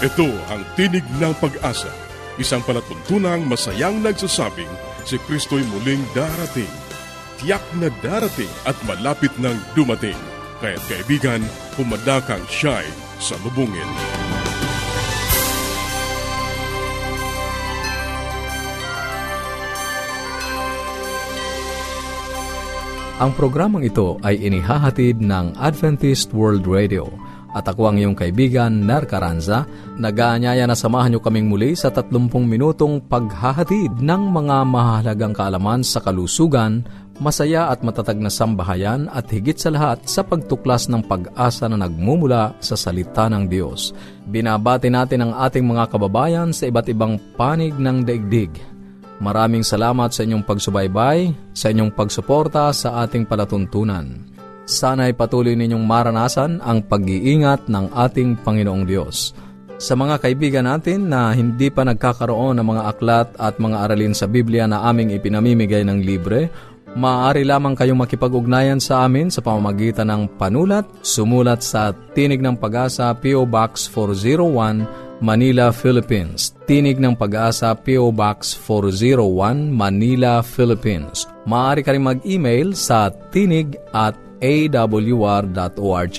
Ito ang Tinig ng Pag-asa, isang palatuntunang masayang nagsasabing si Kristo'y muling darating. Tiyak na darating at malapit nang dumating. Kaya't kaibigan, pumadakang siya'y sa lubungin. Ang programang ito ay inihahatid ng Adventist World Radio at ako ang iyong kaibigan, Ner Caranza, nag-aanyaya na samahan niyo kaming muli sa 30 minutong paghahatid ng mga mahalagang kaalaman sa kalusugan, masaya at matatag na sambahayan at higit sa lahat sa pagtuklas ng pag-asa na nagmumula sa salita ng Diyos. Binabati natin ang ating mga kababayan sa iba't ibang panig ng daigdig Maraming salamat sa inyong pagsubaybay, sa inyong pagsuporta sa ating palatuntunan. Sana ay patuloy ninyong maranasan ang pag-iingat ng ating Panginoong Diyos. Sa mga kaibigan natin na hindi pa nagkakaroon ng mga aklat at mga aralin sa Biblia na aming ipinamimigay ng libre, maaari lamang kayong makipag-ugnayan sa amin sa pamamagitan ng panulat, sumulat sa Tinig ng Pag-asa P.O. Box 401 Manila, Philippines. Tinig ng Pag-asa PO Box 401, Manila, Philippines. Maaari ka rin mag-email sa tinig at awr.org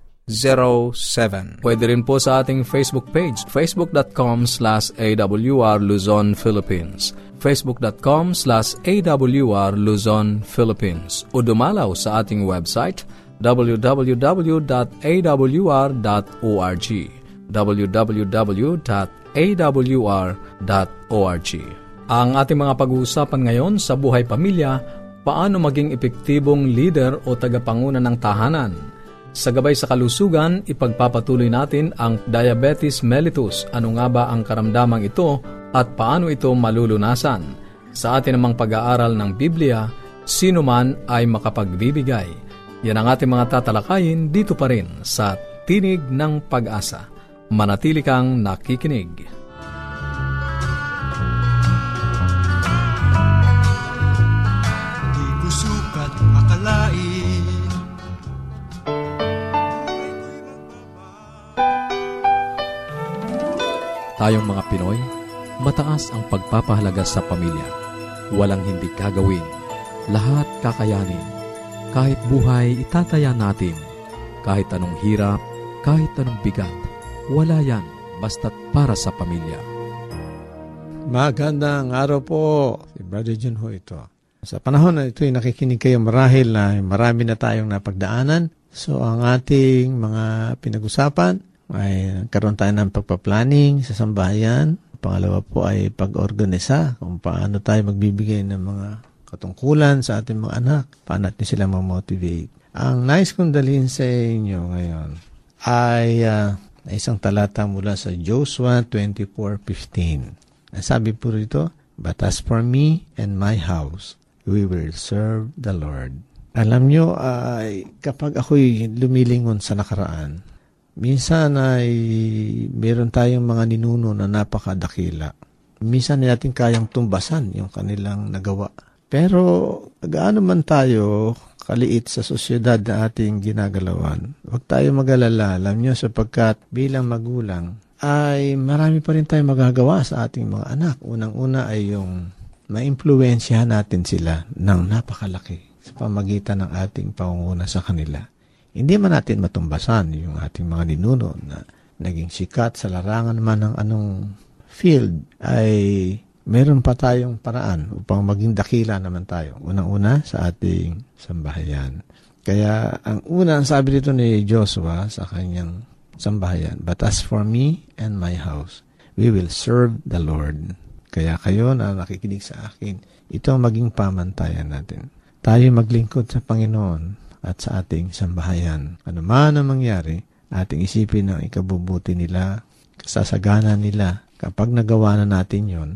0968-8536-607. Pwede rin po sa ating Facebook page, facebook.com slash awr Luzon, Philippines facebook.com slash awr Luzon, Philippines o dumalaw sa ating website www.awr.org www.awr.org ang ating mga pag-uusapan ngayon sa buhay pamilya, paano maging epektibong leader o tagapanguna ng tahanan. Sa gabay sa kalusugan, ipagpapatuloy natin ang diabetes mellitus. Ano nga ba ang karamdamang ito at paano ito malulunasan? Sa atin namang pag-aaral ng Biblia, sino man ay makapagbibigay. Yan ang ating mga tatalakayin dito pa rin sa Tinig ng Pag-asa. Manatili kang nakikinig. Tayong mga Pinoy, mataas ang pagpapahalaga sa pamilya. Walang hindi kagawin. Lahat kakayanin. Kahit buhay, itataya natin. Kahit anong hirap, kahit anong bigat, wala yan basta't para sa pamilya. Magandang araw po. Si Brother John ho ito. Sa panahon na ito, nakikinig kayo marahil na marami na tayong napagdaanan. So, ang ating mga pinag-usapan ay nagkaroon tayo ng pagpa-planning sa sambahayan. Pangalawa po ay pag-organisa kung paano tayo magbibigay ng mga katungkulan sa ating mga anak. Paano natin sila ma-motivate. Ang nice kong dalhin sa inyo ngayon ay uh, isang talata mula sa Joshua 24.15. Sabi po rito, But as for me and my house, we will serve the Lord. Alam nyo, uh, kapag ako'y lumilingon sa nakaraan, Minsan ay meron tayong mga ninuno na napakadakila. Minsan natin kayang tumbasan yung kanilang nagawa. Pero gaano man tayo kaliit sa sosyedad na ating ginagalawan, huwag tayo magalala. Alam nyo, sapagkat bilang magulang, ay marami pa rin tayong magagawa sa ating mga anak. Unang-una ay yung maimpluwensyahan natin sila ng napakalaki sa pamagitan ng ating pangunguna sa kanila. Hindi man natin matumbasan yung ating mga ninuno na naging sikat sa larangan man ng anong field ay meron pa tayong paraan upang maging dakila naman tayo. Unang-una sa ating sambahayan. Kaya ang una ang sabi dito ni Joshua sa kanyang sambahayan, But as for me and my house, we will serve the Lord. Kaya kayo na nakikinig sa akin, ito ang maging pamantayan natin. Tayo maglingkod sa Panginoon at sa ating sambahayan. Ano man ang mangyari, ating isipin ang ikabubuti nila, kasasagana nila. Kapag nagawa na natin yon,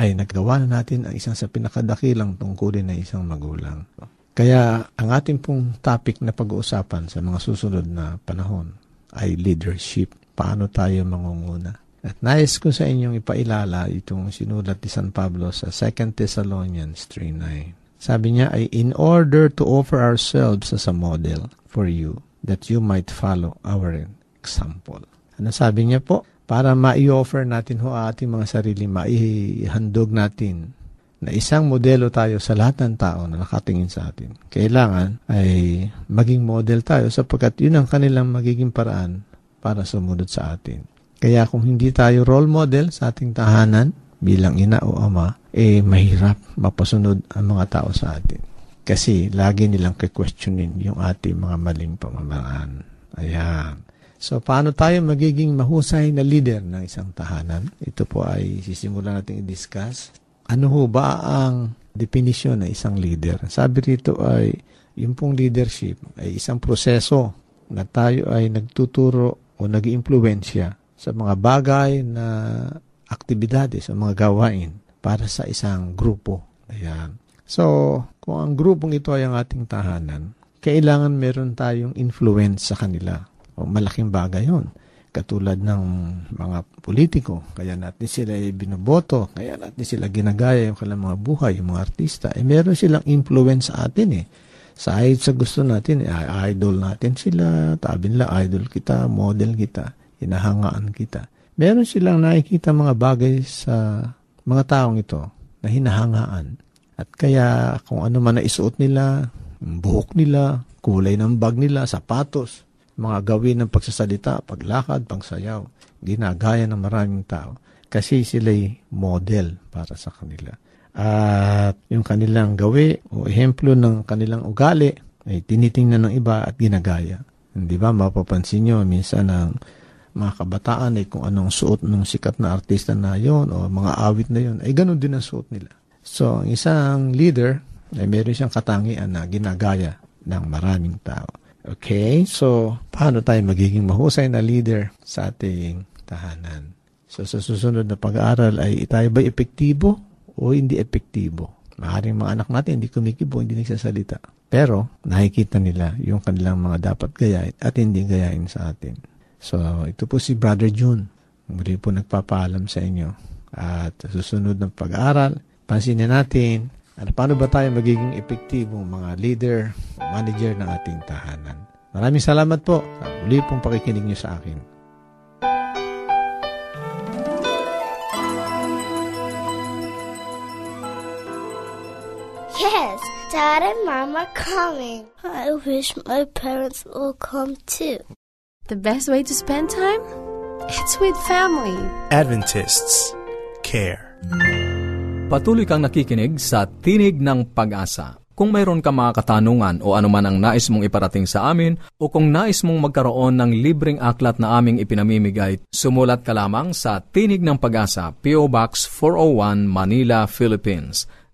ay nagawa na natin ang isang sa pinakadakilang tungkulin ng isang magulang. Kaya ang ating pong topic na pag-uusapan sa mga susunod na panahon ay leadership. Paano tayo mangunguna? At nais ko sa inyong ipailala itong sinulat ni San Pablo sa 2 Thessalonians 3.9. Sabi niya ay, In order to offer ourselves as a model for you, that you might follow our example. Ano sabi niya po? Para ma-offer natin ho ating mga sarili, maihandog natin na isang modelo tayo sa lahat ng tao na nakatingin sa atin. Kailangan ay maging model tayo sapagkat yun ang kanilang magiging paraan para sumunod sa atin. Kaya kung hindi tayo role model sa ating tahanan bilang ina o ama, eh mahirap mapasunod ang mga tao sa atin. Kasi lagi nilang questionin yung ating mga maling pamamaraan. Ayan. So, paano tayo magiging mahusay na leader ng isang tahanan? Ito po ay sisimulan natin i-discuss. Ano ho ba ang definisyon ng isang leader? Sabi rito ay, yung pong leadership ay isang proseso na tayo ay nagtuturo o nag sa mga bagay na aktibidades o mga gawain para sa isang grupo. Ayan. So, kung ang grupong ito ay ang ating tahanan, kailangan meron tayong influence sa kanila. O malaking bagay yon katulad ng mga politiko, kaya natin sila binoboto, kaya natin sila ginagaya yung kanilang mga buhay, yung mga artista, eh meron silang influence sa atin eh. Sa sa gusto natin, eh, idol natin sila, tabi nila, idol kita, model kita hinahangaan kita. Meron silang nakikita mga bagay sa mga taong ito na hinahangaan. At kaya kung ano man na isuot nila, buhok nila, kulay ng bag nila, sapatos, mga gawin ng pagsasalita, paglakad, pangsayaw, ginagaya ng maraming tao. Kasi sila'y model para sa kanila. At yung kanilang gawi o ehemplo ng kanilang ugali ay tinitingnan ng iba at ginagaya. Hindi ba? Mapapansin nyo minsan ang mga kabataan ay kung anong suot ng sikat na artista na yon o mga awit na yon ay ganun din ang suot nila. So, ang isang leader ay meron siyang katangian na ginagaya ng maraming tao. Okay? So, paano tayo magiging mahusay na leader sa ating tahanan? So, sa susunod na pag-aaral ay tayo ba epektibo o hindi epektibo? Maaaring mga anak natin hindi kumikibo, hindi nagsasalita. Pero nakikita nila yung kanilang mga dapat gayain at hindi gayain sa atin. So, ito po si Brother June. Muli po nagpapaalam sa inyo. At susunod ng pag-aaral, pansinin natin at paano ba tayo magiging epektibong mga leader o manager ng ating tahanan. Maraming salamat po sa muli pong pakikinig niyo sa akin. Yes, Dad and Mom are coming. I wish my parents will come too. The best way to spend time? It's with family. Adventists care. Patuloy kang nakikinig sa Tinig ng Pag-asa. Kung mayroon ka mga katanungan o anuman ang nais mong iparating sa amin o kung nais mong magkaroon ng libreng aklat na aming ipinamimigay, sumulat ka lamang sa Tinig ng Pag-asa, PO Box 401, Manila, Philippines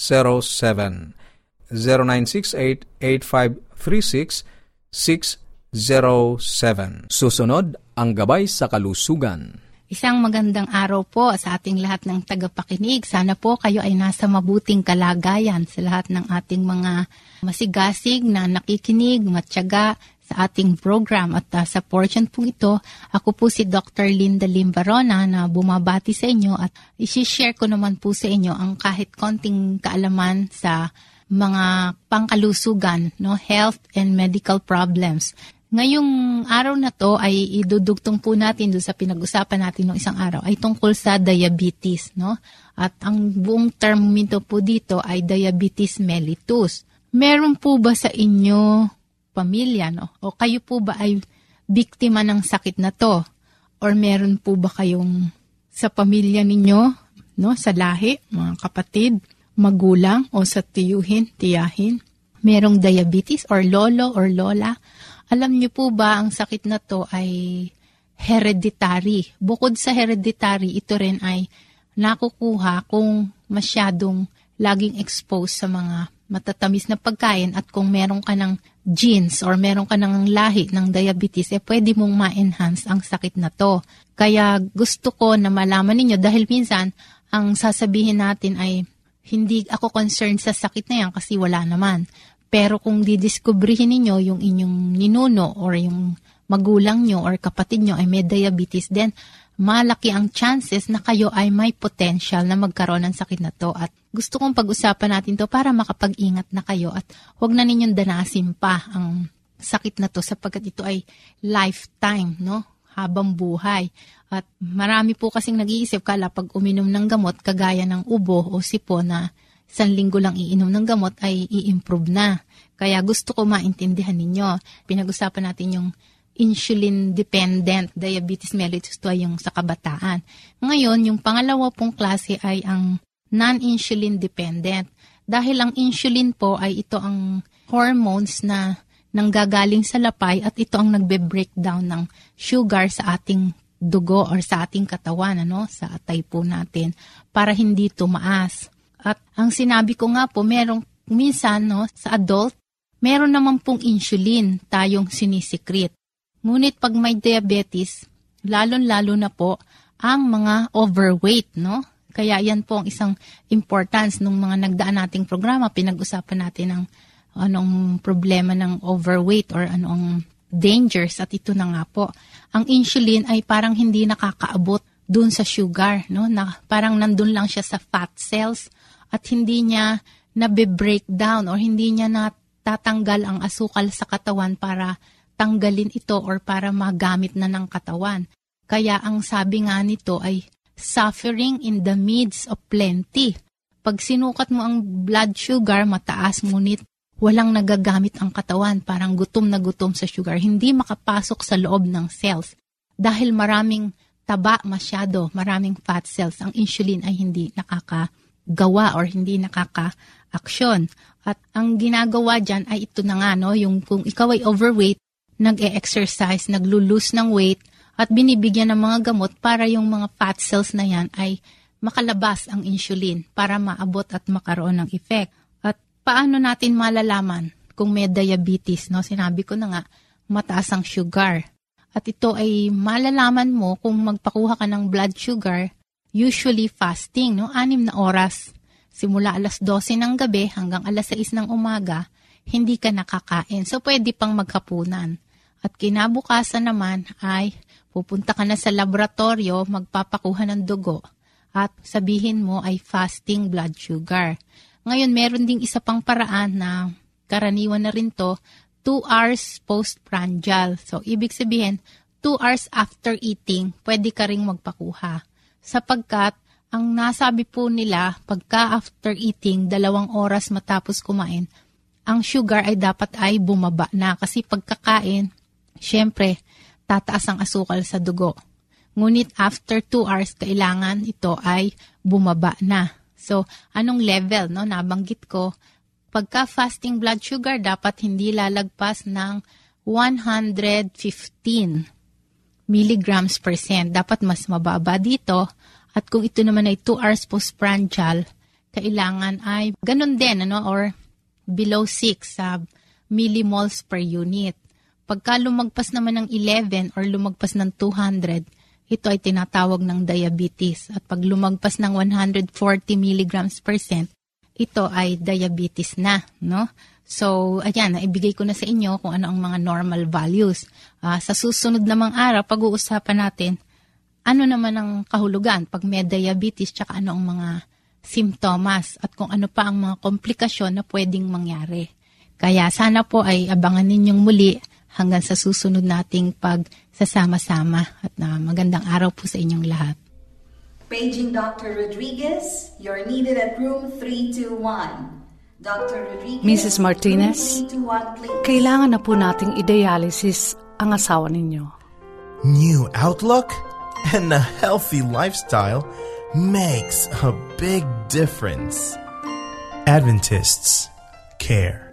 0968 0968-8536-607. Susunod, ang gabay sa kalusugan. Isang magandang araw po sa ating lahat ng tagapakinig. Sana po kayo ay nasa mabuting kalagayan sa lahat ng ating mga masigasig na nakikinig, matyaga sa ating program. At uh, sa portion po ito, ako po si Dr. Linda Limbarona na bumabati sa inyo at isi-share ko naman po sa inyo ang kahit konting kaalaman sa mga pangkalusugan, no, health and medical problems. Ngayong araw na to ay idudugtong po natin doon sa pinag-usapan natin ng isang araw ay tungkol sa diabetes, no? At ang buong term nito po dito ay diabetes mellitus. Meron po ba sa inyo pamilya, no? O kayo po ba ay biktima ng sakit na to? Or meron po ba kayong sa pamilya ninyo no, sa lahi, mga kapatid, magulang o sa tiyuhin, tiyahin. Merong diabetes or lolo or lola. Alam niyo po ba ang sakit na to ay hereditary. Bukod sa hereditary, ito rin ay nakukuha kung masyadong laging exposed sa mga matatamis na pagkain at kung meron ka ng genes or meron ka ng lahi ng diabetes, eh pwede mong ma-enhance ang sakit na to. Kaya gusto ko na malaman ninyo dahil minsan ang sasabihin natin ay hindi ako concerned sa sakit na yan kasi wala naman. Pero kung didiskubrihin ninyo yung inyong ninuno or yung magulang nyo or kapatid nyo ay may diabetes, then malaki ang chances na kayo ay may potential na magkaroon ng sakit na to. At gusto kong pag-usapan natin to para makapag-ingat na kayo at huwag na ninyong danasin pa ang sakit na to sapagkat ito ay lifetime, no? Habang buhay. At marami po kasing nag-iisip kala pag uminom ng gamot kagaya ng ubo o sipo na isang linggo lang iinom ng gamot ay i-improve na. Kaya gusto ko maintindihan ninyo. Pinag-usapan natin yung insulin-dependent diabetes mellitus to ay yung sa kabataan. Ngayon, yung pangalawa pong klase ay ang non-insulin dependent. Dahil ang insulin po ay ito ang hormones na nanggagaling sa lapay at ito ang nagbe-breakdown ng sugar sa ating dugo or sa ating katawan, ano, sa atay po natin, para hindi tumaas. At ang sinabi ko nga po, merong minsan, no, sa adult, meron naman pong insulin tayong sinisikrit. Ngunit pag may diabetes, lalon-lalo na po ang mga overweight, no? Kaya yan po ang isang importance ng mga nagdaan nating programa. Pinag-usapan natin ang anong problema ng overweight or anong dangers at ito na nga po. Ang insulin ay parang hindi nakakaabot dun sa sugar, no? Na parang nandun lang siya sa fat cells at hindi niya nabe-breakdown or hindi niya natatanggal ang asukal sa katawan para tanggalin ito or para magamit na ng katawan. Kaya ang sabi nga nito ay suffering in the midst of plenty. Pag sinukat mo ang blood sugar, mataas ngunit walang nagagamit ang katawan, parang gutom na gutom sa sugar, hindi makapasok sa loob ng cells. Dahil maraming taba masyado, maraming fat cells, ang insulin ay hindi nakakagawa or hindi nakaka-aksyon. At ang ginagawa dyan ay ito na nga, no, yung kung ikaw ay overweight, nag-e-exercise, naglo-lose ng weight, at binibigyan ng mga gamot para yung mga fat cells na yan ay makalabas ang insulin para maabot at makaroon ng effect. At paano natin malalaman kung may diabetes? No? Sinabi ko na nga, mataas ang sugar. At ito ay malalaman mo kung magpakuha ka ng blood sugar, usually fasting, no? anim na oras. Simula alas 12 ng gabi hanggang alas 6 ng umaga, hindi ka nakakain. So, pwede pang maghapunan. At kinabukasan naman ay pupunta ka na sa laboratorio, magpapakuha ng dugo at sabihin mo ay fasting blood sugar. Ngayon, meron ding isa pang paraan na karaniwan na rin to, 2 hours postprandial. So, ibig sabihin, 2 hours after eating, pwede ka ring magpakuha. Sapagkat, ang nasabi po nila, pagka after eating, dalawang oras matapos kumain, ang sugar ay dapat ay bumaba na. Kasi pagkakain, Siyempre, tataas ang asukal sa dugo. Ngunit after 2 hours, kailangan ito ay bumaba na. So, anong level, no? Nabanggit ko, pagka fasting blood sugar, dapat hindi lalagpas ng 115 milligrams per cent. Dapat mas mababa dito. At kung ito naman ay 2 hours postprandial, kailangan ay ganun din, ano? Or below 6 uh, millimoles per unit. Pagka lumagpas naman ng 11 or lumagpas ng 200, ito ay tinatawag ng diabetes. At pag lumagpas ng 140 milligrams per cent, ito ay diabetes na, no? So, ayan, naibigay ko na sa inyo kung ano ang mga normal values. Uh, sa susunod namang araw, pag-uusapan natin, ano naman ang kahulugan pag may diabetes, tsaka ano ang mga simptomas at kung ano pa ang mga komplikasyon na pwedeng mangyari. Kaya sana po ay abangan ninyong muli hanggang sa susunod nating pagsasama-sama at na magandang araw po sa inyong lahat. Paging Dr. Rodriguez, you're needed at room 321. Dr. Rodriguez, Mrs. Martinez, kailangan na po nating i-dialysis ang asawa ninyo. New outlook and a healthy lifestyle makes a big difference. Adventists care.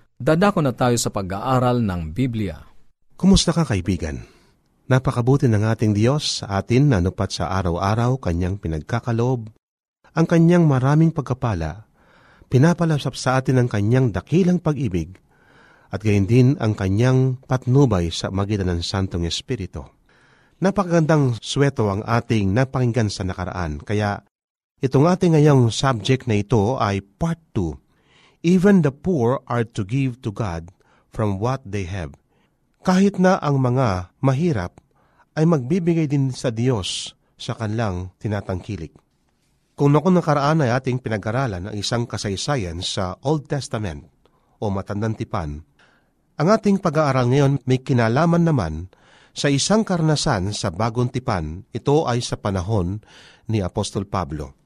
Dadako na tayo sa pag-aaral ng Biblia. Kumusta ka kaibigan? Napakabuti ng ating Diyos sa atin na anupat sa araw-araw kanyang pinagkakalob, ang kanyang maraming pagkapala, pinapalasap sa atin ang kanyang dakilang pag-ibig, at gayon din ang kanyang patnubay sa magitan ng Santong Espiritu. Napakagandang sweto ang ating napakinggan sa nakaraan, kaya itong ating ngayong subject na ito ay part 2 Even the poor are to give to God from what they have. Kahit na ang mga mahirap ay magbibigay din sa Diyos sa kanilang tinatangkilik. Kung noong nakaraan ay ating pinag-aralan ang isang kasaysayan sa Old Testament o Matandang Tipan, ang ating pag-aaral ngayon may kinalaman naman sa isang karnasan sa Bagong Tipan. Ito ay sa panahon ni Apostol Pablo.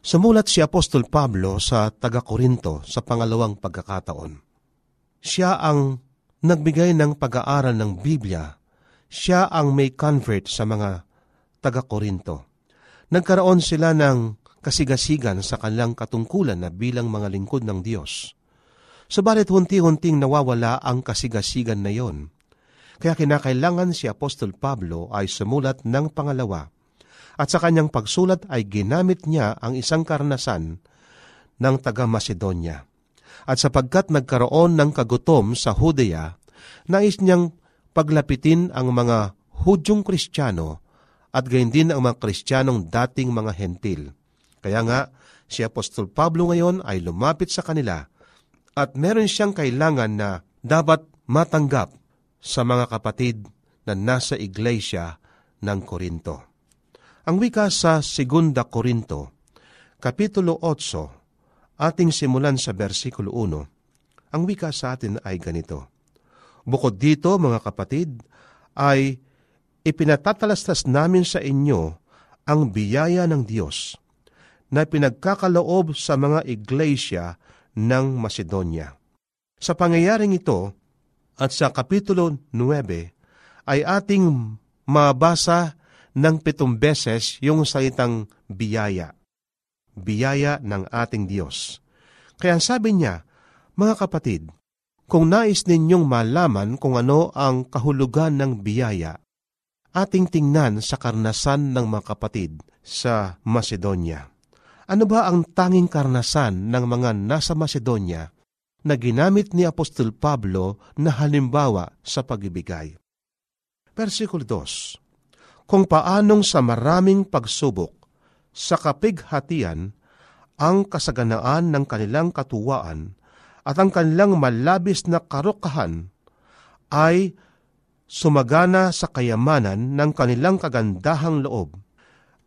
Sumulat si Apostol Pablo sa taga-Korinto sa pangalawang pagkakataon. Siya ang nagbigay ng pag-aaral ng Biblia. Siya ang may convert sa mga taga-Korinto. Nagkaroon sila ng kasigasigan sa kanilang katungkulan na bilang mga lingkod ng Diyos. Subalit hunti-hunting nawawala ang kasigasigan na yon. Kaya kinakailangan si Apostol Pablo ay sumulat ng pangalawa at sa kanyang pagsulat ay ginamit niya ang isang karanasan ng taga Macedonia. At sapagkat nagkaroon ng kagutom sa Hudea, nais niyang paglapitin ang mga Hudyong Kristiyano at gayon din ang mga Kristiyanong dating mga hentil. Kaya nga, si Apostol Pablo ngayon ay lumapit sa kanila at meron siyang kailangan na dapat matanggap sa mga kapatid na nasa iglesia ng Korinto. Ang wika sa 2 Korinto, Kapitulo 8, ating simulan sa versikulo 1, ang wika sa atin ay ganito. Bukod dito, mga kapatid, ay ipinatatalastas namin sa inyo ang biyaya ng Diyos na pinagkakaloob sa mga iglesia ng Macedonia. Sa pangyayaring ito, at sa Kapitulo 9, ay ating mabasa ng pitong beses yung salitang biyaya. Biyaya ng ating Diyos. Kaya sabi niya, mga kapatid, kung nais ninyong malaman kung ano ang kahulugan ng biyaya, ating tingnan sa karnasan ng mga kapatid sa Macedonia. Ano ba ang tanging karnasan ng mga nasa Macedonia na ginamit ni Apostol Pablo na halimbawa sa pagibigay? Versikulo 2 kung paanong sa maraming pagsubok, sa kapighatian, ang kasaganaan ng kanilang katuwaan at ang kanilang malabis na karukahan ay sumagana sa kayamanan ng kanilang kagandahang loob.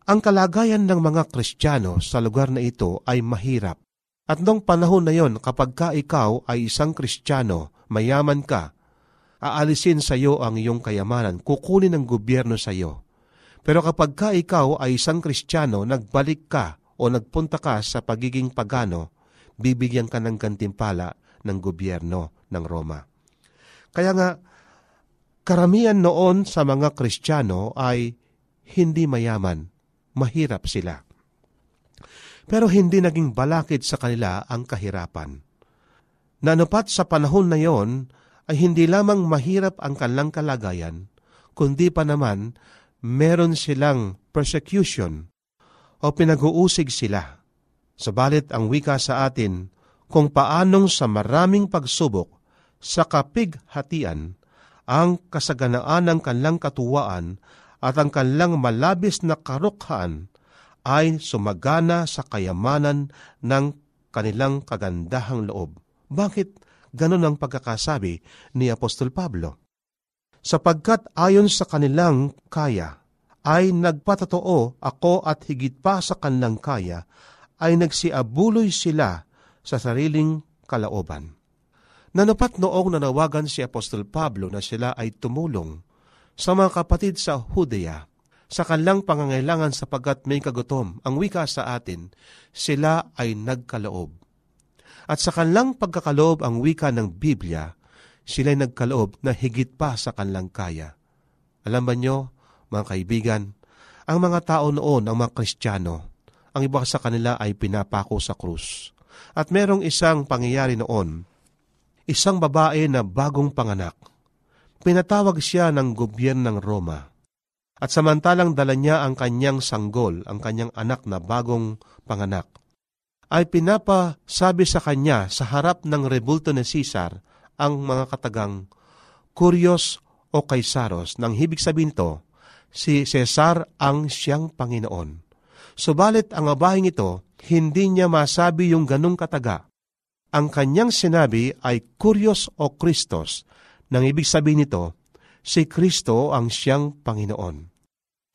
Ang kalagayan ng mga Kristiyano sa lugar na ito ay mahirap. At noong panahon na yon, kapag ka ikaw ay isang Kristiyano, mayaman ka, aalisin sa iyo ang iyong kayamanan, kukunin ng gobyerno sa iyo. Pero kapag ka ikaw ay isang kristyano, nagbalik ka o nagpunta ka sa pagiging pagano, bibigyan ka ng gantimpala ng gobyerno ng Roma. Kaya nga, karamihan noon sa mga kristyano ay hindi mayaman, mahirap sila. Pero hindi naging balakid sa kanila ang kahirapan. Nanupat sa panahon na yon ay hindi lamang mahirap ang kanilang kalagayan, kundi pa naman meron silang persecution o pinag-uusig sila. Sabalit ang wika sa atin kung paanong sa maraming pagsubok sa kapighatian ang kasaganaan ng kanlang katuwaan at ang kanlang malabis na karukhaan ay sumagana sa kayamanan ng kanilang kagandahang loob. Bakit ganon ang pagkakasabi ni Apostol Pablo? Sapagkat ayon sa kanilang kaya, ay nagpatotoo ako at higit pa sa kanilang kaya, ay nagsiabuloy sila sa sariling kalaoban. Nanapat noong nanawagan si Apostol Pablo na sila ay tumulong sa mga kapatid sa Hudea sa kanilang pangangailangan sapagkat may kagutom. Ang wika sa atin, sila ay nagkaloob. At sa kanilang pagkakaloob ang wika ng Biblia, sila ay nagkaloob na higit pa sa kanilang kaya. Alam ba nyo, mga kaibigan, ang mga tao noon, ang mga Kristiyano, ang iba sa kanila ay pinapako sa krus. At merong isang pangyayari noon, isang babae na bagong panganak. Pinatawag siya ng gobyerno ng Roma. At samantalang dala niya ang kanyang sanggol, ang kanyang anak na bagong panganak, ay pinapasabi sa kanya sa harap ng rebulto ni Caesar ang mga katagang Kurios o Kaisaros, nang hibig sabihin to, si Cesar ang siyang Panginoon. Subalit ang abahing ito, hindi niya masabi yung ganong kataga. Ang kanyang sinabi ay Kurios o Kristos, nang ibig sabihin nito, si Kristo ang siyang Panginoon.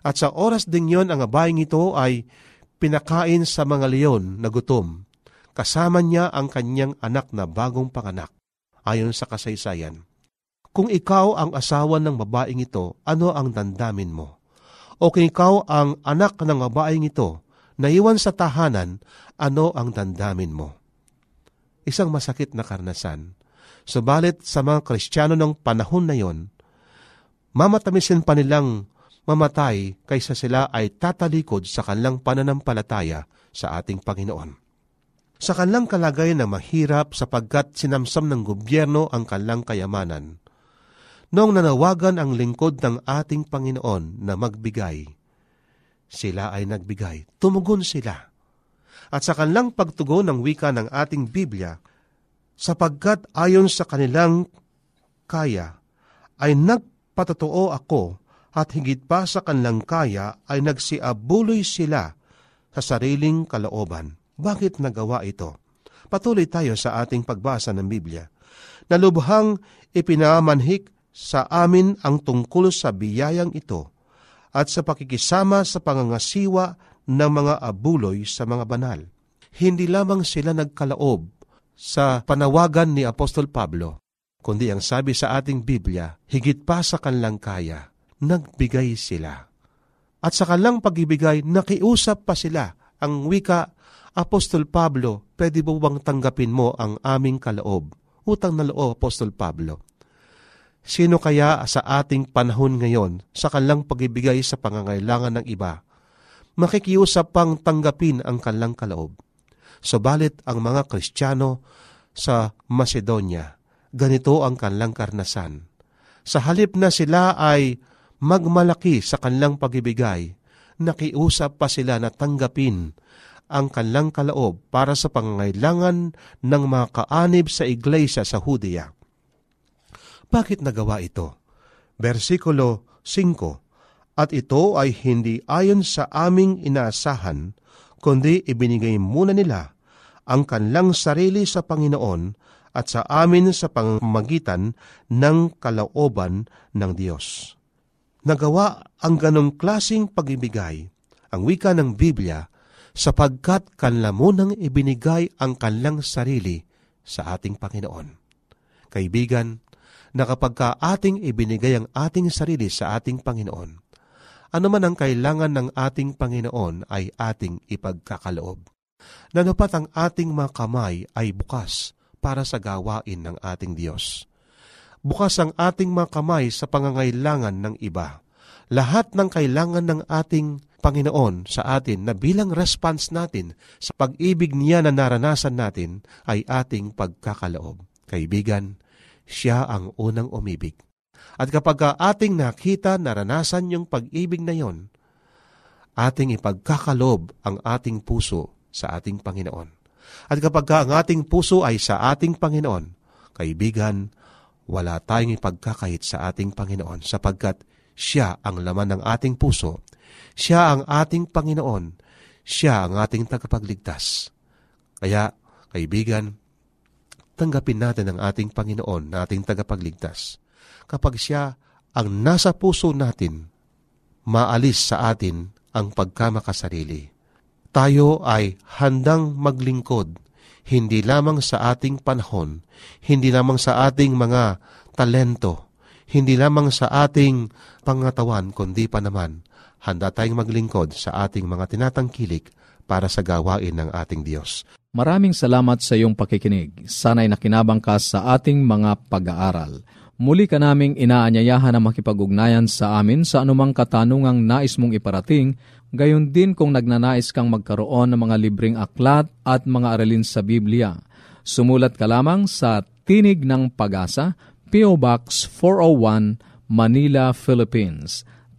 At sa oras ding yon ang abaying ito ay pinakain sa mga leon na gutom. Kasama niya ang kanyang anak na bagong panganak, ayon sa kasaysayan. Kung ikaw ang asawa ng babaeng ito, ano ang dandamin mo? O kung ikaw ang anak ng babaeng ito, naiwan sa tahanan, ano ang dandamin mo? Isang masakit na karnasan. Subalit sa mga Kristiyano ng panahon na yon, mamatamisin pa nilang mamatay kaysa sila ay tatalikod sa kanilang pananampalataya sa ating Panginoon. Sa kanilang kalagayan na mahirap sapagkat sinamsam ng gobyerno ang kanilang kayamanan, noong nanawagan ang lingkod ng ating Panginoon na magbigay, sila ay nagbigay, tumugon sila. At sa kanilang pagtugon ng wika ng ating Biblia, sapagkat ayon sa kanilang kaya, ay nagpatotoo ako at higit pa sa kanilang kaya ay nagsiabuloy sila sa sariling kalooban. Bakit nagawa ito? Patuloy tayo sa ating pagbasa ng Biblia. Nalubhang ipinamanhik sa amin ang tungkol sa biyayang ito at sa pakikisama sa pangangasiwa ng mga abuloy sa mga banal. Hindi lamang sila nagkalaob sa panawagan ni Apostol Pablo, kundi ang sabi sa ating Biblia, higit pa sa kanilang kaya, nagbigay sila. At sa kanilang pagibigay, nakiusap pa sila. Ang wika, Apostol Pablo, pwede mo bang tanggapin mo ang aming kaloob? Utang na loob, Apostol Pablo. Sino kaya sa ating panahon ngayon sa kanilang pagibigay sa pangangailangan ng iba, makikiusap pang tanggapin ang kanilang kaloob? Subalit ang mga Kristiyano sa Macedonia, ganito ang kanilang karnasan. Sa halip na sila ay magmalaki sa kanilang pagibigay, nakiusap pa sila na tanggapin ang kanilang kaloob para sa pangangailangan ng mga kaanib sa iglesia sa Hudiya. Bakit nagawa ito? Versikulo 5 At ito ay hindi ayon sa aming inaasahan, kundi ibinigay muna nila ang kanilang sarili sa Panginoon at sa amin sa pamamagitan ng kalooban ng Diyos nagawa ang ganong klasing pagibigay, ang wika ng Biblia, sapagkat kanlamunang ibinigay ang kanlang sarili sa ating Panginoon. Kaibigan, na kapag ka ating ibinigay ang ating sarili sa ating Panginoon, ano man ang kailangan ng ating Panginoon ay ating ipagkakaloob. Nanapat ang ating mga kamay ay bukas para sa gawain ng ating Diyos bukas ang ating mga kamay sa pangangailangan ng iba. Lahat ng kailangan ng ating Panginoon sa atin na bilang response natin sa pag-ibig niya na naranasan natin ay ating pagkakaloob. Kaibigan, siya ang unang umibig. At kapag ating nakita, naranasan yung pag-ibig na yon, ating ipagkakalob ang ating puso sa ating Panginoon. At kapag ka ang ating puso ay sa ating Panginoon, kaibigan, wala tayong ipagkakahit sa ating Panginoon sapagkat siya ang laman ng ating puso, siya ang ating Panginoon, siya ang ating tagapagligtas. Kaya, kaibigan, tanggapin natin ang ating Panginoon na ating tagapagligtas. Kapag siya ang nasa puso natin, maalis sa atin ang pagkamakasarili. Tayo ay handang maglingkod, hindi lamang sa ating panahon, hindi lamang sa ating mga talento, hindi lamang sa ating pangatawan, kundi pa naman, handa tayong maglingkod sa ating mga tinatangkilik para sa gawain ng ating Diyos. Maraming salamat sa iyong pakikinig. Sana'y nakinabang ka sa ating mga pag-aaral. Muli ka naming inaanyayahan na makipag-ugnayan sa amin sa anumang katanungang nais mong iparating, gayon din kung nagnanais kang magkaroon ng mga libreng aklat at mga aralin sa Biblia. Sumulat ka lamang sa Tinig ng Pag-asa, P.O. Box 401, Manila, Philippines.